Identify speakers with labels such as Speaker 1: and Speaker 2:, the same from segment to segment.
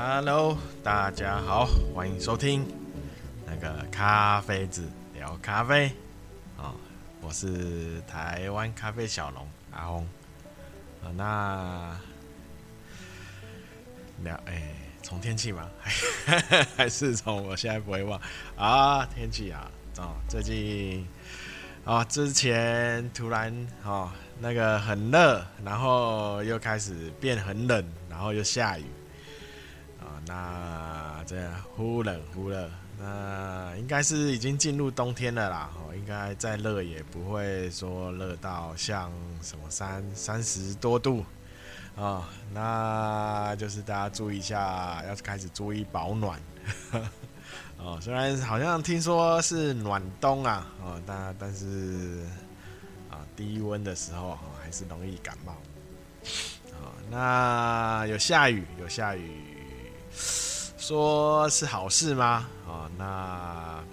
Speaker 1: Hello，大家好，欢迎收听那个咖啡子聊咖啡。哦，我是台湾咖啡小龙阿红。啊，那聊哎，从天气嘛，还是从我现在不会忘啊？天气啊，哦，最近啊，之前突然哦，那个很热，然后又开始变很冷，然后又下雨。那这样忽冷忽热，那应该是已经进入冬天了啦。哦，应该再热也不会说热到像什么三三十多度啊。那就是大家注意一下，要开始注意保暖。哦，虽然好像听说是暖冬啊，哦，但但是啊，低温的时候哦还是容易感冒。啊，那有下雨，有下雨。说是好事吗？啊、哦，那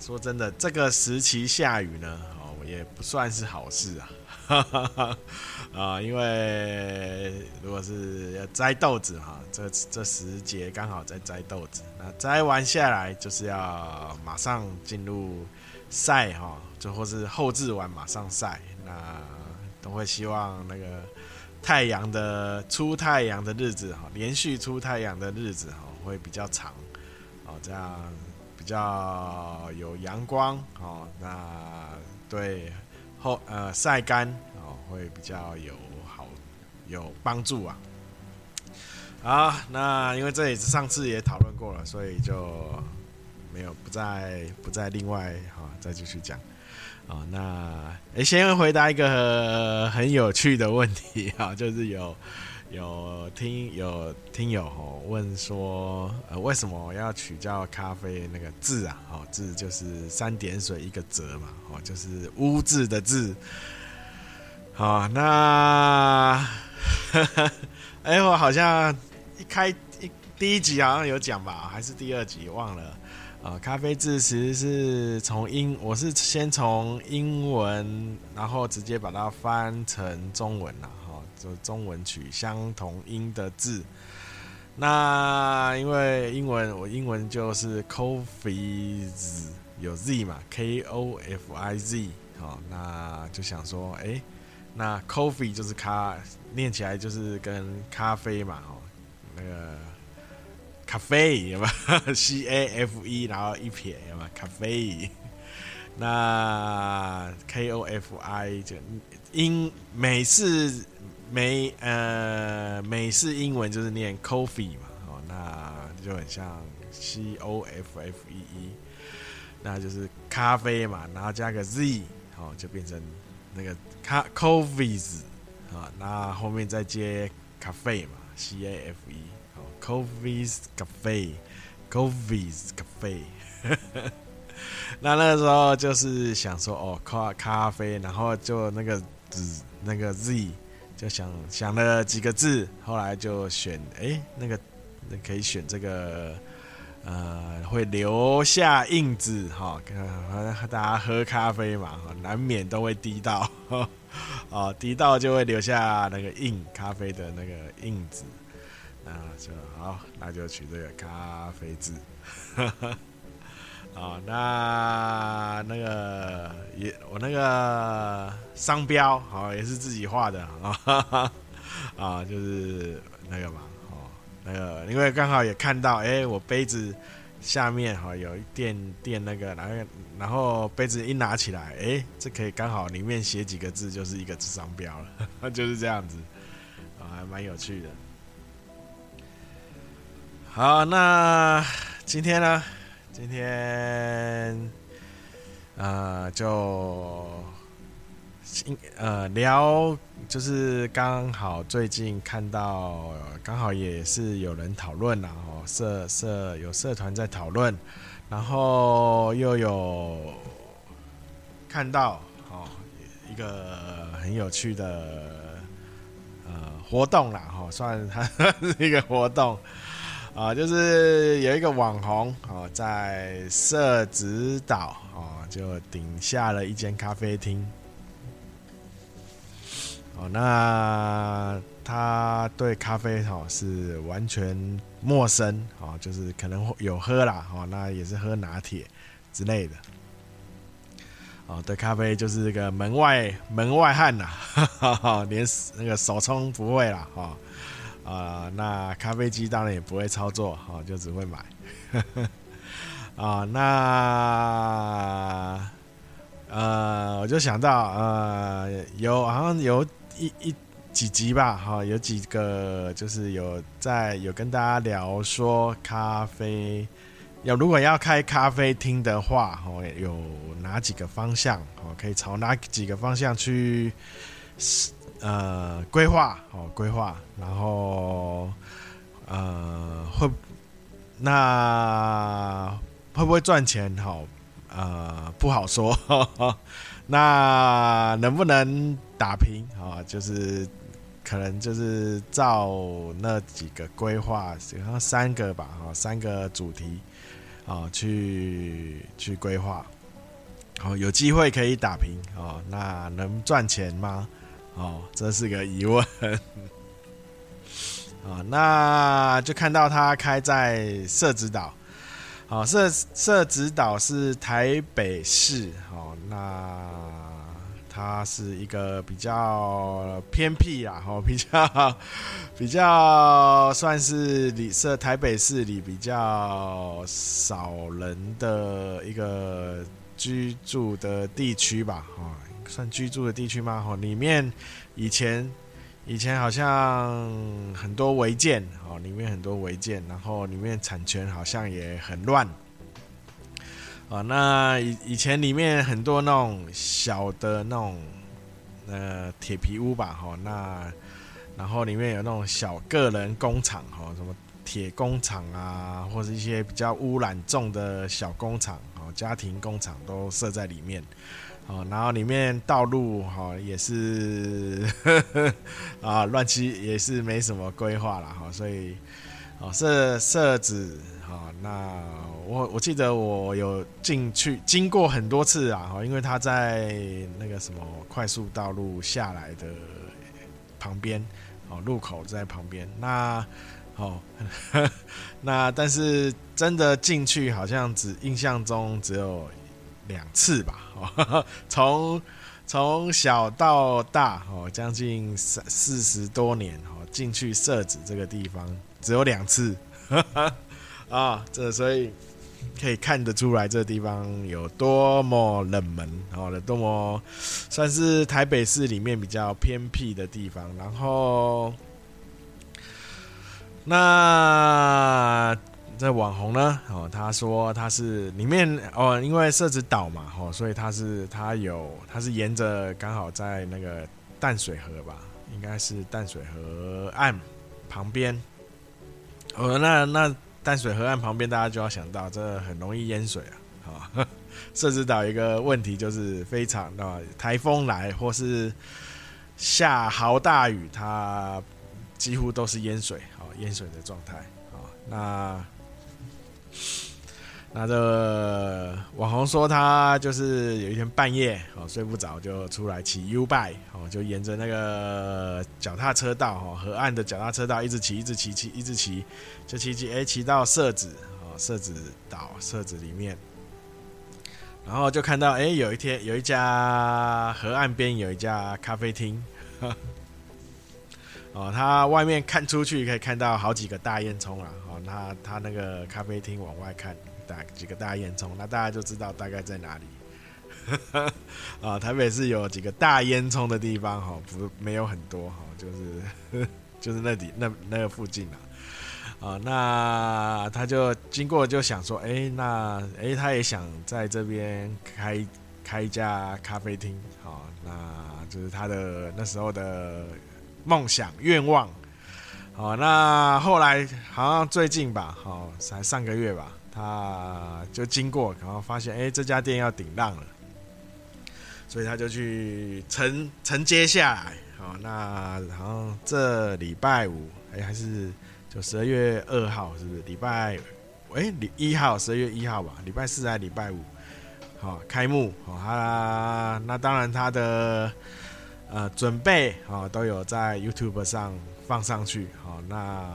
Speaker 1: 说真的，这个时期下雨呢，哦，也不算是好事啊，因为如果是要摘豆子哈，这这时节刚好在摘豆子，那摘完下来就是要马上进入晒哈，就或是后制完马上晒，那都会希望那个。太阳的出太阳的日子哈，连续出太阳的日子哈，会比较长，哦，这样比较有阳光哦，那对后呃晒干哦会比较有好有帮助啊。好，那因为这也是上次也讨论过了，所以就没有不再不再另外哈再继续讲。哦，那诶，先回答一个很有趣的问题啊，就是有有听有听友哦问说，呃，为什么要取叫咖啡那个字啊？哦，字就是三点水一个泽嘛，哦，就是污渍的渍。好，那 哎，我好像一开一第一集好像有讲吧，还是第二集忘了。啊，咖啡字其实是从英，我是先从英文，然后直接把它翻成中文了，哈，就中文取相同音的字。那因为英文，我英文就是 coffee 有 z 嘛，k o f i z，好，那就想说，哎、那 coffee 就是咖，念起来就是跟咖啡嘛，哦，那个。咖啡有没有？C A F E，然后一撇有没有？咖啡，那 K O F I 就英美式美呃美式英文就是念 coffee 嘛，哦，那就很像 C O F F E E，那就是咖啡嘛，然后加个 Z，哦，就变成那个咖 coffees 啊，那后面再接咖啡嘛，C A F E。Coffee's Cafe，Coffee's Cafe。那那个时候就是想说，哦，咖咖啡，然后就那个字，那个 Z，就想想了几个字，后来就选，哎，那个那可以选这个，呃，会留下印子哈，大家喝咖啡嘛，难免都会滴到，哦，滴到就会留下那个印，咖啡的那个印子。那就好，那就取这个咖啡字。啊，那那个也我那个商标好也是自己画的啊，啊，就是那个嘛，哦，那个因为刚好也看到，哎、我杯子下面哈有一垫垫那个，然后然后杯子一拿起来，哎、这可以刚好里面写几个字，就是一个商标了，就是这样子，啊，还蛮有趣的。好，那今天呢？今天呃，就呃聊，就是刚好最近看到，刚好也是有人讨论了哦，社社有社团在讨论，然后又有看到哦一个很有趣的呃活动啦，哈，算它 是一个活动。啊，就是有一个网红哦，在社子岛哦，就顶下了一间咖啡厅。哦，那他对咖啡哈是完全陌生啊，就是可能有喝啦，哦，那也是喝拿铁之类的。哦，对咖啡就是这个门外门外汉呐，连那个手冲不会啦，哈，啊，那咖啡机当然也不会操作，哈，就只会买。啊，那呃，我就想到呃，有好像有一一几集吧，哈，有几个就是有在有跟大家聊说咖啡。要如果要开咖啡厅的话，哦，有哪几个方向？哦，可以朝哪几个方向去呃规划？哦，规划，然后呃会那会不会赚钱？好，呃不好说。那能不能打平？啊，就是可能就是照那几个规划，好像三个吧，哈，三个主题。啊，去去规划，好，有机会可以打平哦。那能赚钱吗？哦，这是个疑问。啊，那就看到他开在社子岛，好，社社子岛是台北市，好，那。它是一个比较偏僻啊，吼，比较比较算是里设台北市里比较少人的一个居住的地区吧，哈，算居住的地区吗？哈，里面以前以前好像很多违建，哦，里面很多违建，然后里面产权好像也很乱。啊，那以以前里面很多那种小的那种呃铁皮屋吧，哈，那然后里面有那种小个人工厂，哈，什么铁工厂啊，或者一些比较污染重的小工厂，哦，家庭工厂都设在里面，哦，然后里面道路哈也是呵呵 啊乱七也是没什么规划了，哈，所以哦设设置。好，那我我记得我有进去经过很多次啊，因为他在那个什么快速道路下来的旁边，哦，路口在旁边。那哦，那但是真的进去好像只印象中只有两次吧，从从小到大哦，将近三四十多年哦，进去社子这个地方只有两次。啊，这所以可以看得出来，这个地方有多么冷门，好的，多么算是台北市里面比较偏僻的地方。然后，那这网红呢？哦，他说他是里面哦，因为社子岛嘛，哦，所以他是他有他是沿着刚好在那个淡水河吧，应该是淡水河岸旁边。哦，那那。淡水河岸旁边，大家就要想到，这很容易淹水啊！啊，社子岛一个问题就是非常的台风来或是下豪大雨，它几乎都是淹水，好淹水的状态。那那这网红说他就是有一天半夜哦睡不着，就出来骑 U bike 哦，就沿着那个脚踏车道哦，河岸的脚踏车道一直骑，一直骑，骑一直骑，就骑骑哎骑到社子哦，社子岛社子里面，然后就看到哎有一天有一家河岸边有一家咖啡厅，哦，他外面看出去可以看到好几个大烟囱啊，那，他那个咖啡厅往外看。大几个大烟囱，那大家就知道大概在哪里。啊，台北市有几个大烟囱的地方，哈，不没有很多，哈，就是 就是那里那那个附近啊。啊，那他就经过就想说，哎、那哎、他也想在这边开开一家咖啡厅，好，那就是他的那时候的梦想愿望。好，那后来好像最近吧，好，才上个月吧。他就经过，然后发现，哎，这家店要顶浪了，所以他就去承承接下来。好，那好像这礼拜五，哎，还是就十二月二号，是不是？礼拜，哎，礼一号，十二月一号吧？礼拜四还是礼拜五？好，开幕。好，他那当然他的呃准备啊，都有在 YouTube 上放上去。好，那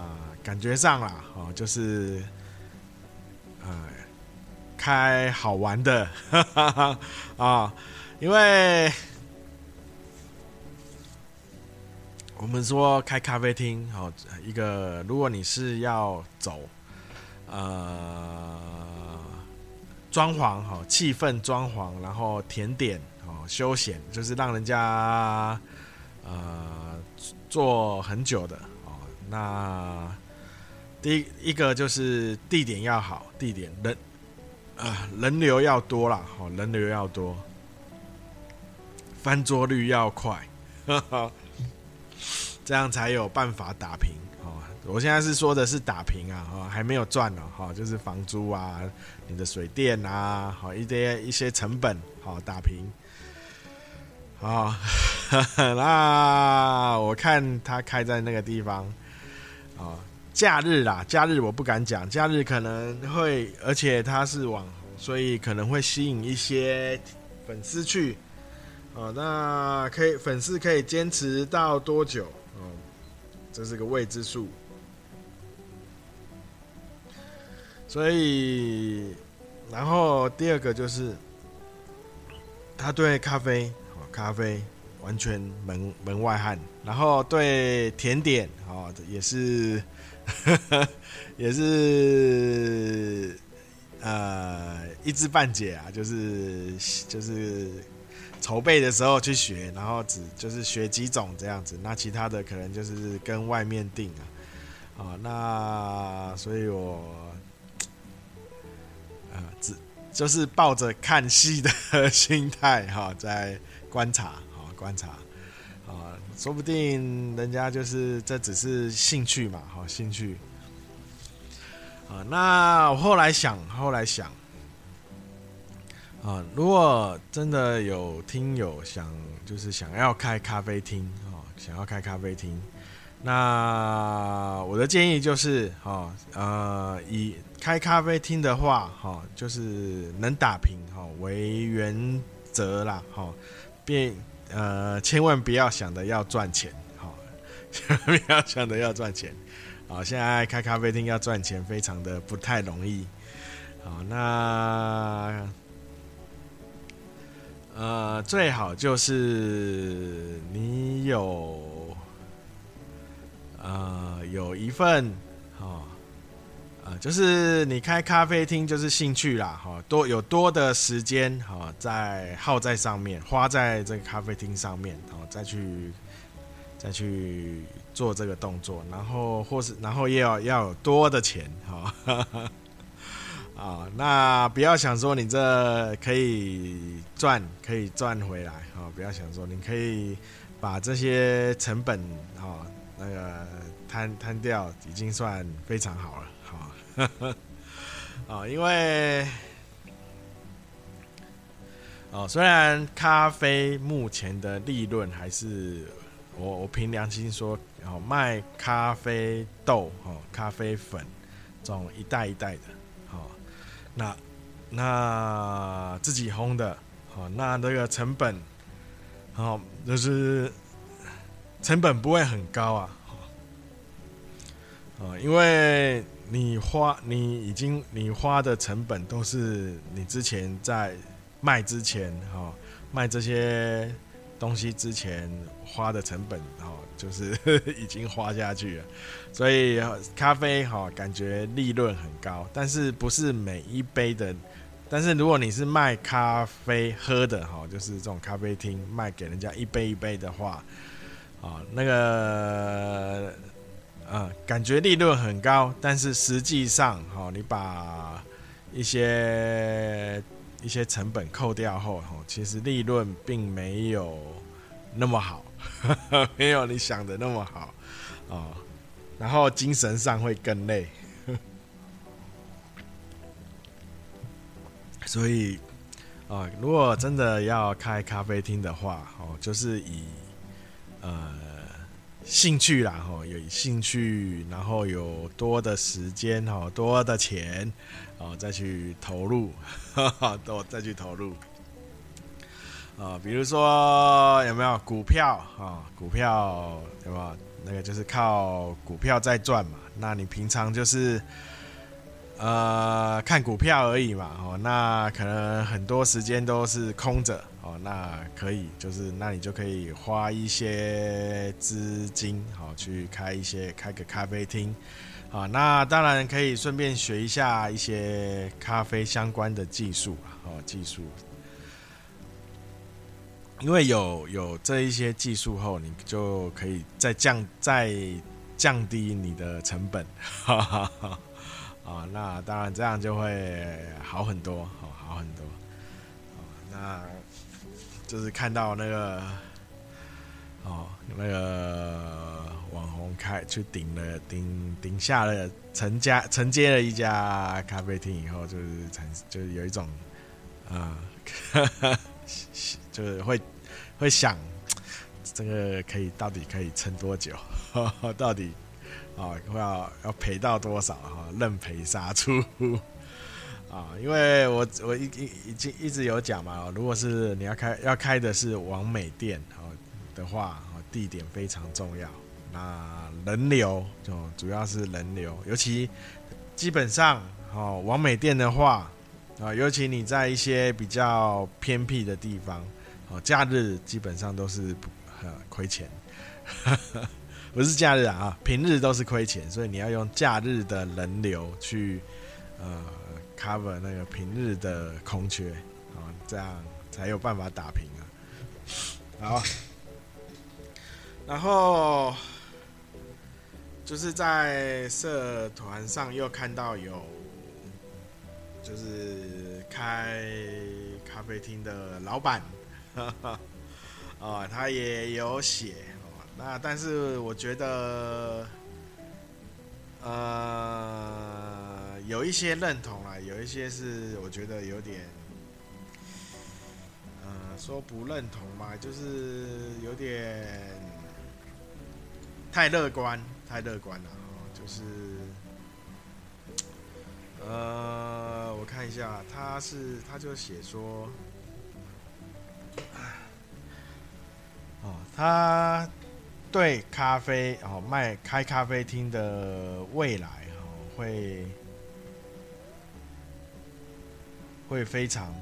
Speaker 1: 感觉上啦，哦，就是呃开好玩的啊，因为我们说开咖啡厅，好，一个如果你是要走呃。装潢哈，气氛装潢，然后甜点哦，休闲就是让人家呃做很久的哦。那第一个就是地点要好，地点人啊人流要多啦，哦，人流要多，翻桌率要快，这样才有办法打平哦。我现在是说的是打平啊，哈，还没有赚呢，哈，就是房租啊，你的水电啊，好一些一些成本，好打平，好，那我看他开在那个地方，啊，假日啦，假日我不敢讲，假日可能会，而且他是网红，所以可能会吸引一些粉丝去，哦，那可以粉丝可以坚持到多久？哦，这是个未知数。所以，然后第二个就是，他对咖啡，咖啡完全门门外汉。然后对甜点，哦，也是，也是，呃，一知半解啊，就是就是筹备的时候去学，然后只就是学几种这样子，那其他的可能就是跟外面订啊，啊，那所以我。啊，只就是抱着看戏的 心态哈，在观察，观察，啊，说不定人家就是这只是兴趣嘛，哈，兴趣。啊，那我后来想，后来想，啊，如果真的有听友想，就是想要开咖啡厅，哈，想要开咖啡厅。那我的建议就是，哈，呃，以开咖啡厅的话，哈，就是能打平，哈为原则啦，哈，别呃，千万不要想着要赚钱，哈，千万不要想着要赚钱，啊，现在开咖啡厅要赚钱非常的不太容易，好，那呃，最好就是你有。呃，有一份，哦，呃，就是你开咖啡厅就是兴趣啦，哈、哦，多有多的时间，哈、哦，在耗在上面，花在这个咖啡厅上面，哦，再去再去做这个动作，然后或是然后也要要有多的钱，哈、哦，啊、那不要想说你这可以赚可以赚回来，啊、哦，不要想说你可以把这些成本，哈、哦。那个摊摊掉已经算非常好了，好，啊，因为哦，虽然咖啡目前的利润还是我我凭良心说，哦，卖咖啡豆哦，咖啡粉这种一袋一袋的，好，那那自己烘的，好，那这个成本，好，就是。成本不会很高啊，啊，因为你花你已经你花的成本都是你之前在卖之前哈，卖这些东西之前花的成本哈，就是 已经花下去了，所以咖啡哈感觉利润很高，但是不是每一杯的，但是如果你是卖咖啡喝的哈，就是这种咖啡厅卖给人家一杯一杯的话。啊，那个，呃，感觉利润很高，但是实际上，哈，你把一些一些成本扣掉后，哈，其实利润并没有那么好，呵呵，没有你想的那么好，啊，然后精神上会更累，所以，啊，如果真的要开咖啡厅的话，哦，就是以。呃，兴趣啦，吼，有兴趣，然后有多的时间，吼，多的钱，哦，再去投入，哈哈，都再去投入，啊，比如说有没有股票啊？股票有没有那个就是靠股票在赚嘛？那你平常就是呃看股票而已嘛？哦，那可能很多时间都是空着哦。那可以就是那你就可以花一些资金好去开一些开个咖啡厅啊。那当然可以顺便学一下一些咖啡相关的技术，哦技术。因为有有这一些技术后，你就可以再降再降低你的成本，哈哈哈啊，那当然这样就会好很多，好好很多，那就是看到那个哦那个网红开去顶了顶顶下了承家承接了一家咖啡厅以后，就是产就是有一种啊。呃 就是会会想，这个可以到底可以撑多久？呵 呵到底啊，要要赔到多少？哈，认赔杀出啊！因为我我已已已经一直有讲嘛，如果是你要开要开的是王美店哦的话，地点非常重要。那人流就主要是人流，尤其基本上哦，王美店的话啊，尤其你在一些比较偏僻的地方。哦，假日基本上都是呃亏钱，不是假日啊，平日都是亏钱，所以你要用假日的人流去呃 cover 那个平日的空缺，啊，这样才有办法打平啊。好，然后就是在社团上又看到有，就是开咖啡厅的老板。哈哈，哦，他也有写，那但是我觉得，呃，有一些认同啊，有一些是我觉得有点，呃，说不认同嘛，就是有点太乐观，太乐观了哦，就是，呃，我看一下，他是他就写说。哦，他对咖啡哦卖开咖啡厅的未来哦会会非常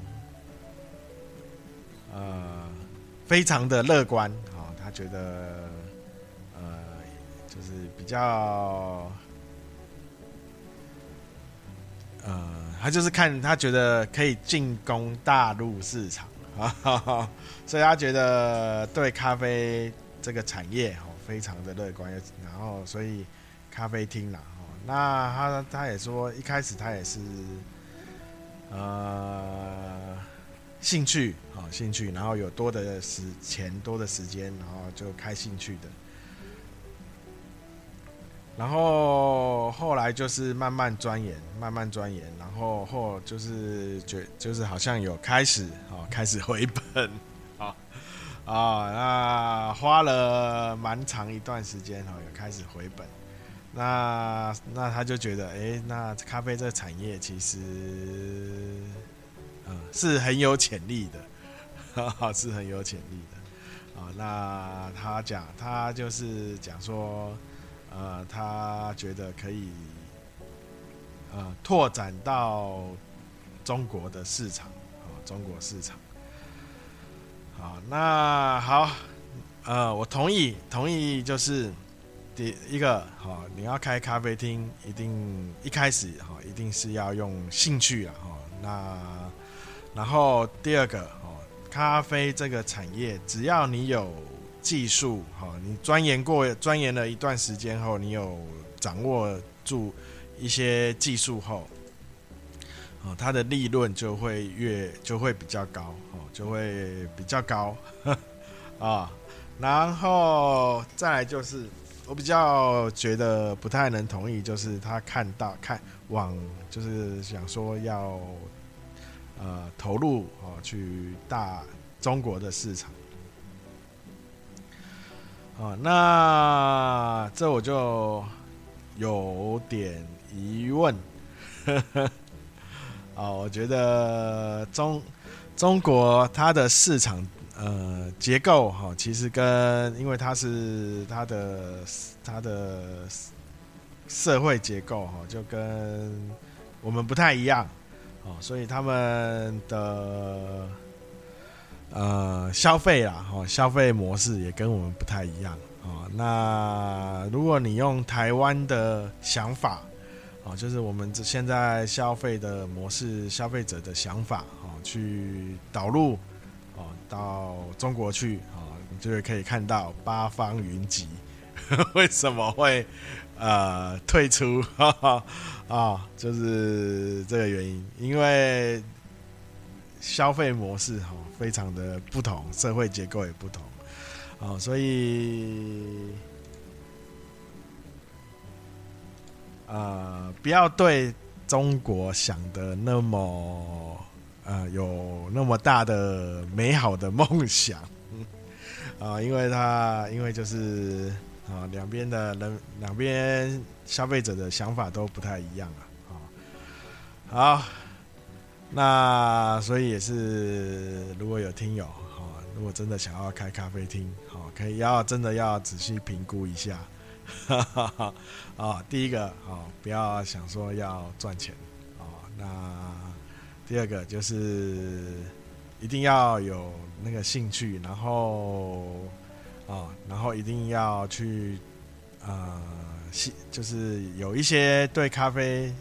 Speaker 1: 呃非常的乐观哦，他觉得呃就是比较呃他就是看他觉得可以进攻大陆市场。啊，所以他觉得对咖啡这个产业哦非常的乐观，然后所以咖啡厅啦，哦，那他他也说一开始他也是呃兴趣啊兴趣，然后有多的时钱多的时间，然后就开兴趣的。然后后来就是慢慢钻研，慢慢钻研，然后后就是觉就是好像有开始哦，开始回本，啊，那花了蛮长一段时间哦，有开始回本。那那他就觉得，哎，那咖啡这个产业其实，嗯，是很有潜力的，哈哈，是很有潜力的。啊，那他讲，他就是讲说。呃，他觉得可以，呃，拓展到中国的市场，啊，中国市场。好，那好，呃，我同意，同意，就是第一个，好，你要开咖啡厅，一定一开始，哈，一定是要用兴趣啊，哈，那，然后第二个，哦，咖啡这个产业，只要你有。技术好，你钻研过，钻研了一段时间后，你有掌握住一些技术后，哦，它的利润就会越就会比较高，哦，就会比较高，啊，然后再来就是我比较觉得不太能同意，就是他看到看往就是想说要呃投入哦去大中国的市场。啊，那这我就有点疑问，啊，我觉得中中国它的市场，呃结构哈，其实跟因为它是它的它的社会结构哈，就跟我们不太一样哦，所以他们的呃消费啦哈，消费模式也跟我们不太一样啊。那如果你用台湾的想法。啊，就是我们这现在消费的模式，消费者的想法啊，去导入啊到中国去啊，就会可以看到八方云集 为什么会呃退出啊，就是这个原因，因为消费模式哈非常的不同，社会结构也不同啊，所以。呃，不要对中国想的那么呃有那么大的美好的梦想，啊、因为他因为就是啊两边的人两边消费者的想法都不太一样啊，好，那所以也是如果有听友啊，如果真的想要开咖啡厅，好，可以要真的要仔细评估一下。哈哈哈啊，第一个啊、不要想说要赚钱啊、那第二个就是一定要有那个兴趣，然后啊、然后一定要去呃，就是有一些对咖啡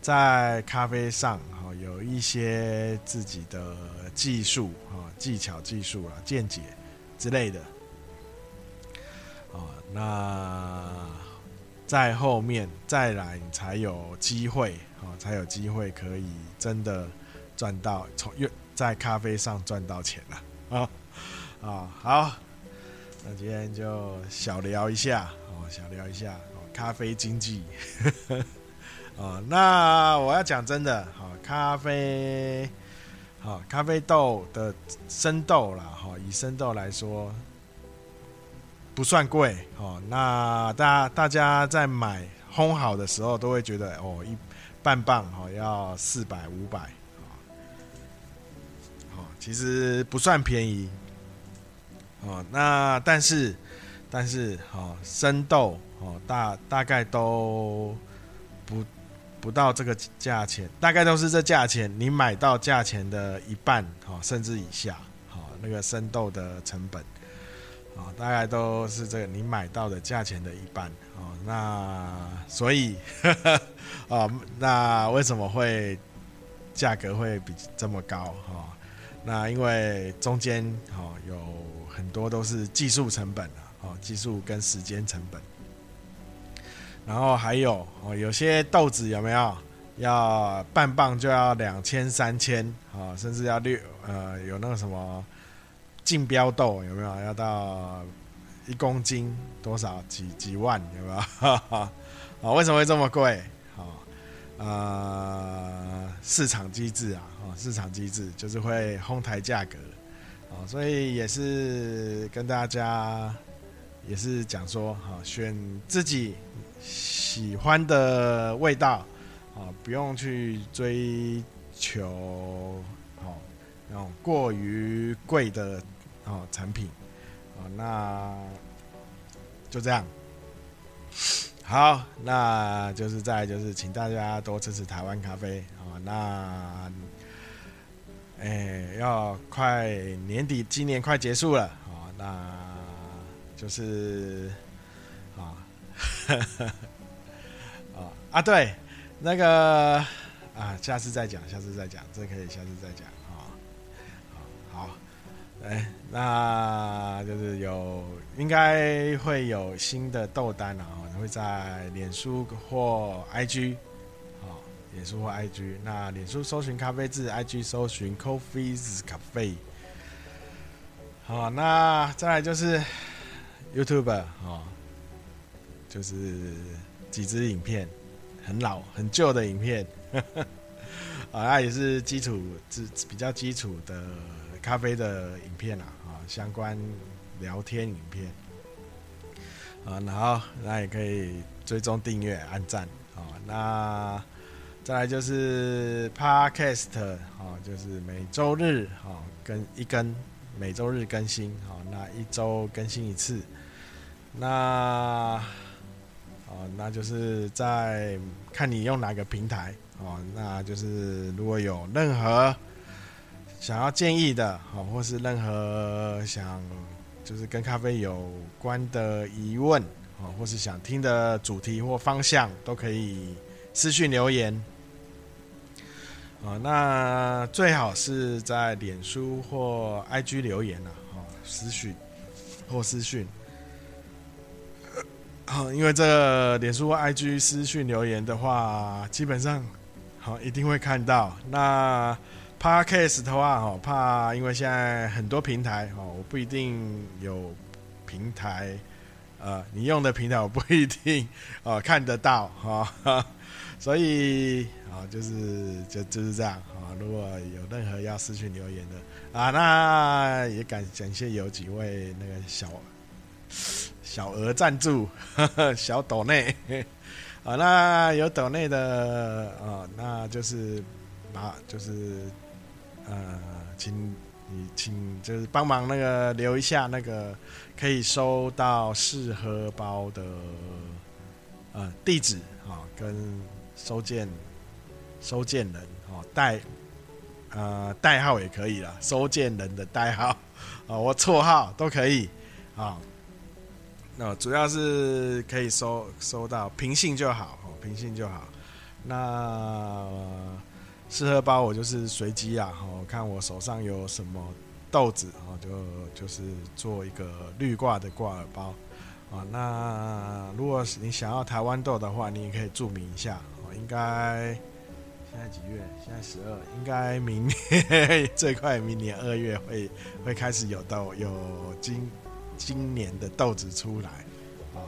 Speaker 1: 在咖啡上哈、哦，有一些自己的技术啊、技巧、技术啊、见解之类的。那在后面再来，才有机会啊，才有机会可以真的赚到从又在咖啡上赚到钱了啊啊！好，那今天就小聊一下哦，小聊一下哦，咖啡经济啊。那我要讲真的，好咖啡，好咖啡豆的生豆啦，哈，以生豆来说。不算贵哦，那大大家在买烘好的时候都会觉得哦，一半磅哦要四百五百，哦，其实不算便宜哦。那但是但是哦，生豆哦大大概都不不到这个价钱，大概都是这价钱，你买到价钱的一半哦，甚至以下，哦，那个生豆的成本。啊，大概都是这个你买到的价钱的一半哦。那所以，啊，那为什么会价格会比这么高？哈，那因为中间哈有很多都是技术成本啊，哦，技术跟时间成本。然后还有哦，有些豆子有没有要半磅就要两千三千啊，甚至要六呃有那个什么。竞标豆有没有要到一公斤多少几几万有没有？啊，为什么会这么贵？啊，呃，市场机制啊，啊，市场机制就是会哄抬价格，啊，所以也是跟大家也是讲说，哈，选自己喜欢的味道，啊，不用去追求，那种过于贵的。哦，产品，哦，那就这样。好，那就是再就是，请大家多支持台湾咖啡啊。那，哎、要快年底，今年快结束了啊。那就是啊，啊 啊，对，那个啊，下次再讲，下次再讲，这可以下次再讲。好。哎，那就是有应该会有新的豆单啊，会在脸书或 IG，好，脸书或 IG。那脸书搜寻咖啡字，IG 搜寻 Coffee's Cafe。好，那再来就是 YouTube 哦，就是几支影片，很老很旧的影片，啊，那也是基础，是比较基础的。咖啡的影片啊，啊，相关聊天影片啊，然后那也可以追踪订阅、按赞啊。那再来就是 Podcast 啊，就是每周日啊，跟一更每周日更新，啊，那一周更新一次，那，哦，那就是在看你用哪个平台，哦，那就是如果有任何想要建议的，好，或是任何想就是跟咖啡有关的疑问，啊，或是想听的主题或方向，都可以私讯留言。啊，那最好是在脸书或 IG 留言啊，哦，私讯或私讯，好，因为这脸书或 IG 私讯留言的话，基本上好一定会看到。那 Podcast 的话，哦，怕因为现在很多平台哦，我不一定有平台，呃，你用的平台我不一定哦看得到哈。所以啊，就是就就是这样啊。如果有任何要私信留言的啊，那也感感谢有几位那个小小额赞助，呵 呵小抖内啊，那有抖内的啊，那就是把就是呃，请你请就是帮忙那个留一下那个可以收到试喝包的呃地址啊跟。收件，收件人哦，代呃代号也可以了，收件人的代号啊，我绰号都可以啊。那主要是可以收收到平信就好哦，平信就好。那试喝包我就是随机啊，哦，看我手上有什么豆子哦，就就是做一个绿挂的挂耳包啊。那如果你想要台湾豆的话，你也可以注明一下。哦应该现在几月？现在十二，应该明年 最快明年二月会会开始有豆，有今今年的豆子出来啊。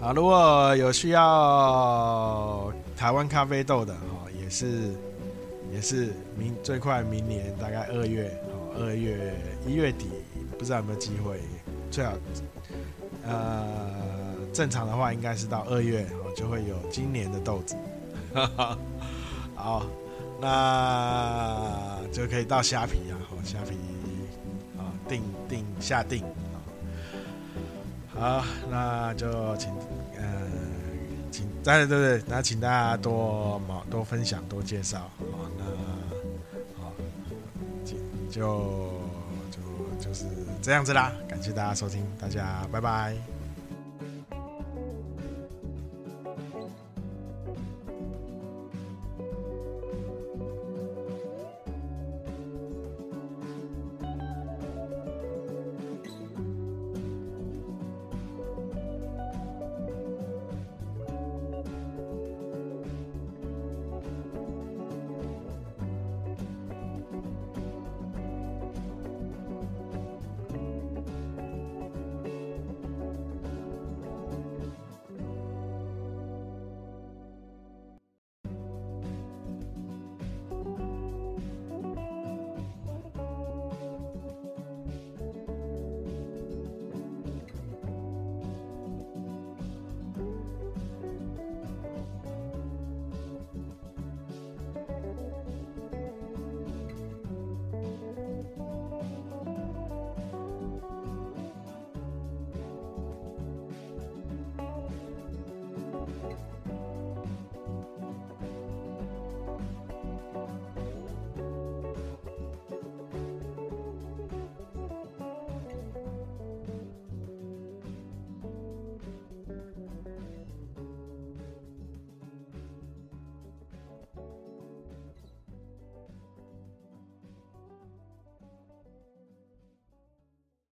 Speaker 1: 好，如果有需要台湾咖啡豆的哈，也是也是明最快明年大概二月哦，二月一月底不知道有没有机会，最好呃。正常的话，应该是到二月哦，就会有今年的豆子。好，那就可以到虾皮啊，好，虾皮啊，定定下定。好，那就请呃，对对对，那请大家多毛多分享多介绍好。那好，就就就是这样子啦。感谢大家收听，大家拜拜。